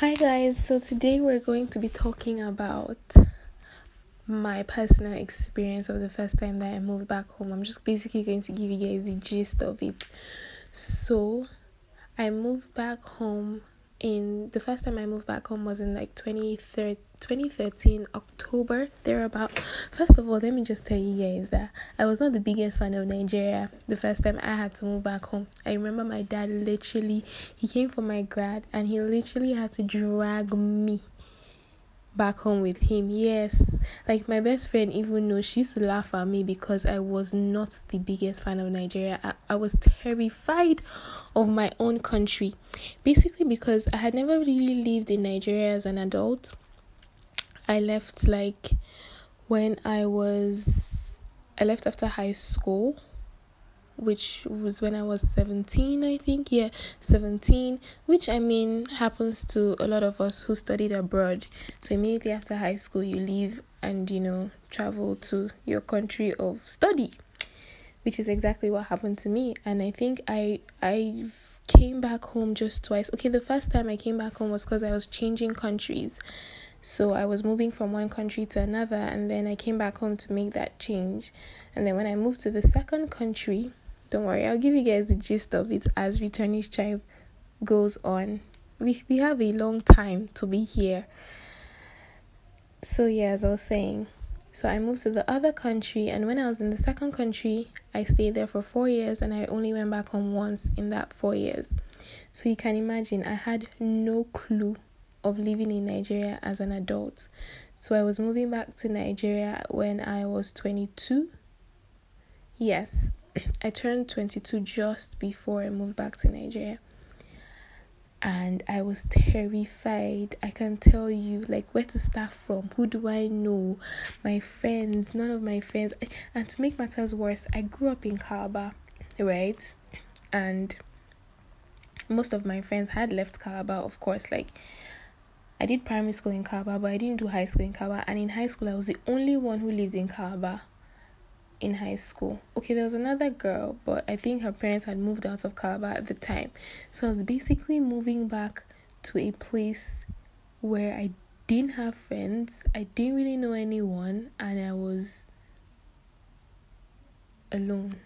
Hi, guys. So, today we're going to be talking about my personal experience of the first time that I moved back home. I'm just basically going to give you guys the gist of it. So, I moved back home in the first time I moved back home was in like 2013, 2013 October thereabout. First of all, let me just tell you guys that I was not the biggest fan of Nigeria the first time I had to move back home. I remember my dad literally he came for my grad and he literally had to drag me back home with him. Yes, like my best friend, even though she used to laugh at me because I was not the biggest fan of Nigeria, I, I was terrified of my own country. Basically, because I had never really lived in Nigeria as an adult. I left like when I was, I left after high school which was when I was 17, I think. Yeah, 17, which I mean happens to a lot of us who studied abroad. So immediately after high school, you leave and you know travel to your country of study, which is exactly what happened to me. And I think I I came back home just twice. Okay, the first time I came back home was because I was changing countries. So I was moving from one country to another, and then I came back home to make that change. And then when I moved to the second country, don't worry, I'll give you guys the gist of it as Returning Tribe goes on. We we have a long time to be here. So yeah, as I was saying, so I moved to the other country, and when I was in the second country, I stayed there for four years, and I only went back home once in that four years. So you can imagine, I had no clue of living in Nigeria as an adult. So I was moving back to Nigeria when I was 22. Yes, I turned 22 just before I moved back to Nigeria. And I was terrified. I can tell you, like, where to start from. Who do I know? My friends, none of my friends. And to make matters worse, I grew up in Calabar, right? And most of my friends had left Calabar, of course. Like, I did primary school in Calabar, but I didn't do high school in Calabar. And in high school, I was the only one who lived in Calabar in high school. Okay, there was another girl, but I think her parents had moved out of Calabar at the time. So I was basically moving back to a place where I didn't have friends, I didn't really know anyone, and I was alone.